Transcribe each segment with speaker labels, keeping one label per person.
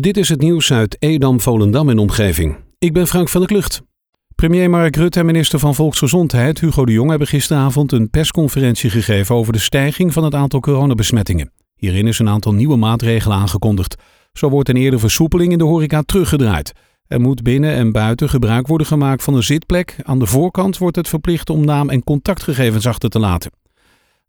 Speaker 1: Dit is het nieuws uit Edam, Volendam en omgeving. Ik ben Frank van der Klucht. Premier Mark Rutte en minister van Volksgezondheid Hugo de Jong hebben gisteravond een persconferentie gegeven over de stijging van het aantal coronabesmettingen. Hierin is een aantal nieuwe maatregelen aangekondigd. Zo wordt een eerder versoepeling in de horeca teruggedraaid. Er moet binnen en buiten gebruik worden gemaakt van een zitplek. Aan de voorkant wordt het verplicht om naam en contactgegevens achter te laten.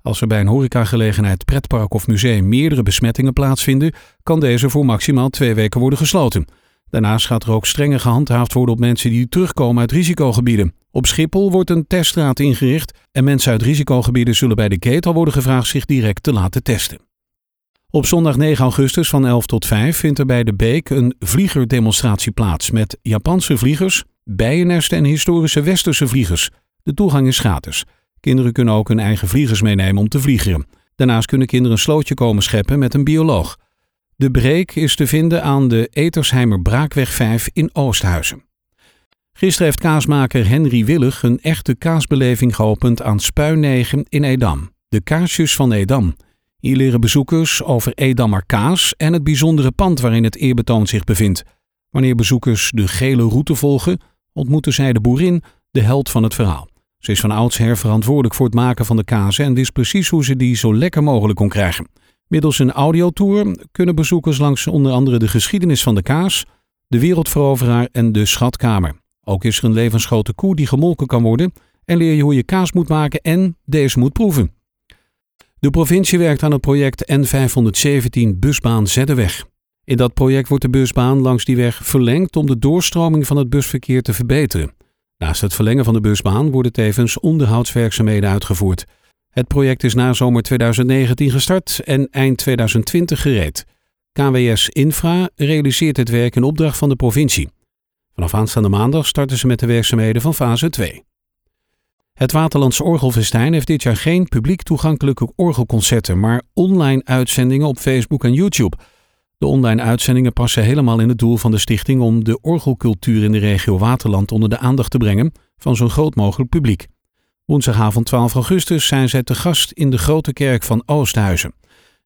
Speaker 1: Als er bij een horecagelegenheid, pretpark of museum meerdere besmettingen plaatsvinden, kan deze voor maximaal twee weken worden gesloten. Daarnaast gaat er ook strenger gehandhaafd worden op mensen die terugkomen uit risicogebieden. Op Schiphol wordt een teststraat ingericht en mensen uit risicogebieden zullen bij de gate al worden gevraagd zich direct te laten testen. Op zondag 9 augustus van 11 tot 5 vindt er bij de Beek een vliegerdemonstratie plaats met Japanse vliegers, bijennesten en historische westerse vliegers. De toegang is gratis. Kinderen kunnen ook hun eigen vliegers meenemen om te vliegen. Daarnaast kunnen kinderen een slootje komen scheppen met een bioloog. De breek is te vinden aan de Etersheimer Braakweg 5 in Oosthuizen. Gisteren heeft kaasmaker Henry Willig een echte kaasbeleving geopend aan Spui 9 in Edam. De Kaarsjes van Edam. Hier leren bezoekers over Edammer kaas en het bijzondere pand waarin het eerbetoon zich bevindt. Wanneer bezoekers de gele route volgen, ontmoeten zij de boerin, de held van het verhaal. Ze is van oudsher verantwoordelijk voor het maken van de kaas en wist precies hoe ze die zo lekker mogelijk kon krijgen. Middels een audiotour kunnen bezoekers langs onder andere de geschiedenis van de kaas, de wereldveroveraar en de schatkamer. Ook is er een levensgrote koe die gemolken kan worden en leer je hoe je kaas moet maken en deze moet proeven. De provincie werkt aan het project N517 busbaan Zeddeweg. In dat project wordt de busbaan langs die weg verlengd om de doorstroming van het busverkeer te verbeteren. Naast het verlengen van de busbaan worden tevens onderhoudswerkzaamheden uitgevoerd. Het project is na zomer 2019 gestart en eind 2020 gereed. KWS Infra realiseert het werk in opdracht van de provincie. Vanaf aanstaande maandag starten ze met de werkzaamheden van fase 2. Het Waterlands Orgelfestijn heeft dit jaar geen publiek toegankelijke orgelconcerten, maar online uitzendingen op Facebook en YouTube. De online uitzendingen passen helemaal in het doel van de stichting om de orgelcultuur in de regio Waterland onder de aandacht te brengen van zo'n groot mogelijk publiek. Woensdagavond 12 augustus zijn zij te gast in de Grote Kerk van Oosthuizen.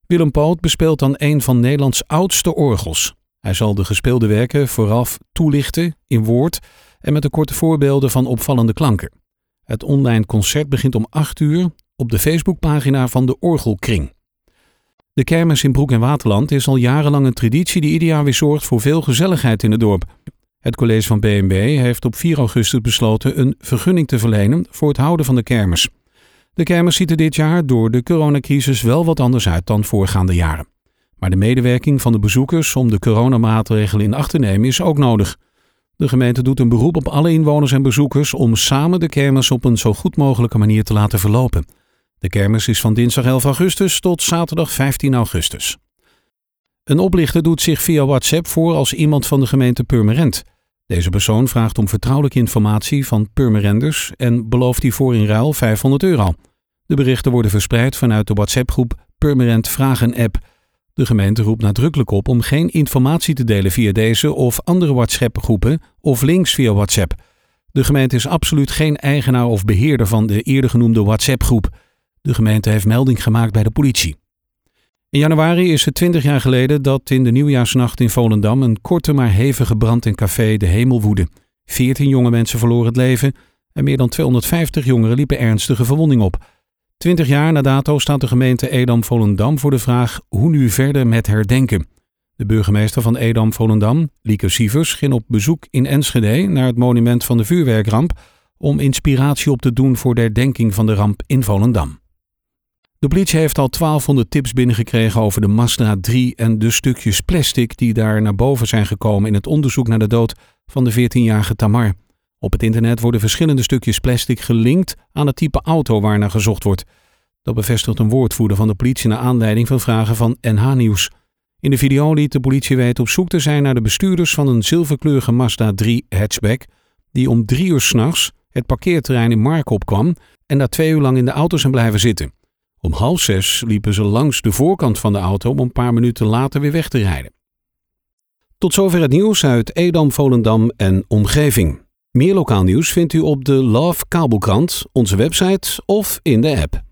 Speaker 1: Willem Poot bespeelt dan een van Nederlands oudste orgels. Hij zal de gespeelde werken vooraf toelichten in woord en met de korte voorbeelden van opvallende klanken. Het online concert begint om 8 uur op de Facebookpagina van de Orgelkring. De kermis in Broek en Waterland is al jarenlang een traditie die ieder jaar weer zorgt voor veel gezelligheid in het dorp. Het college van BNB heeft op 4 augustus besloten een vergunning te verlenen voor het houden van de kermis. De kermis ziet er dit jaar door de coronacrisis wel wat anders uit dan voorgaande jaren. Maar de medewerking van de bezoekers om de coronamaatregelen in acht te nemen is ook nodig. De gemeente doet een beroep op alle inwoners en bezoekers om samen de kermis op een zo goed mogelijke manier te laten verlopen. De kermis is van dinsdag 11 augustus tot zaterdag 15 augustus. Een oplichter doet zich via WhatsApp voor als iemand van de gemeente Purmerend. Deze persoon vraagt om vertrouwelijke informatie van Purmerenders en belooft hiervoor in ruil 500 euro. De berichten worden verspreid vanuit de WhatsApp-groep Purmerend Vragen App. De gemeente roept nadrukkelijk op om geen informatie te delen via deze of andere WhatsApp-groepen of links via WhatsApp. De gemeente is absoluut geen eigenaar of beheerder van de eerder genoemde WhatsApp-groep. De gemeente heeft melding gemaakt bij de politie. In januari is het 20 jaar geleden dat in de nieuwjaarsnacht in Volendam een korte maar hevige brand in café De Hemel woedde. 14 jonge mensen verloren het leven en meer dan 250 jongeren liepen ernstige verwonding op. 20 jaar na dato staat de gemeente Edam-Volendam voor de vraag hoe nu verder met herdenken. De burgemeester van Edam-Volendam, Lieke Sievers, ging op bezoek in Enschede naar het monument van de vuurwerkramp om inspiratie op te doen voor de herdenking van de ramp in Volendam. De politie heeft al 1200 tips binnengekregen over de Mazda 3 en de stukjes plastic die daar naar boven zijn gekomen in het onderzoek naar de dood van de 14-jarige Tamar. Op het internet worden verschillende stukjes plastic gelinkt aan het type auto waarnaar gezocht wordt. Dat bevestigt een woordvoerder van de politie naar aanleiding van vragen van NH Nieuws. In de video liet de politie weten op zoek te zijn naar de bestuurders van een zilverkleurige Mazda 3 hatchback die om drie uur s'nachts het parkeerterrein in Mark opkwam en daar twee uur lang in de auto zijn blijven zitten. Om half zes liepen ze langs de voorkant van de auto om een paar minuten later weer weg te rijden. Tot zover het nieuws uit Edam, Volendam en omgeving. Meer lokaal nieuws vindt u op de Love Kabelkrant, onze website of in de app.